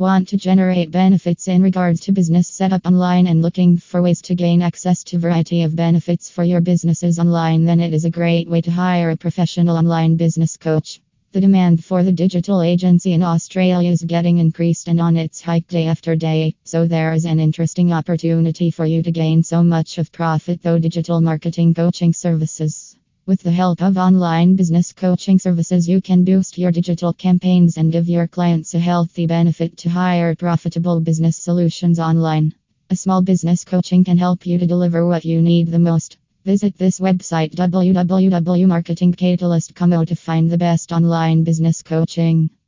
Want to generate benefits in regards to business setup online and looking for ways to gain access to variety of benefits for your businesses online then it is a great way to hire a professional online business coach. The demand for the digital agency in Australia is getting increased and on its hike day after day, so there is an interesting opportunity for you to gain so much of profit though digital marketing coaching services. With the help of online business coaching services, you can boost your digital campaigns and give your clients a healthy benefit to hire profitable business solutions online. A small business coaching can help you to deliver what you need the most. Visit this website www.marketingcatalyst.com to find the best online business coaching.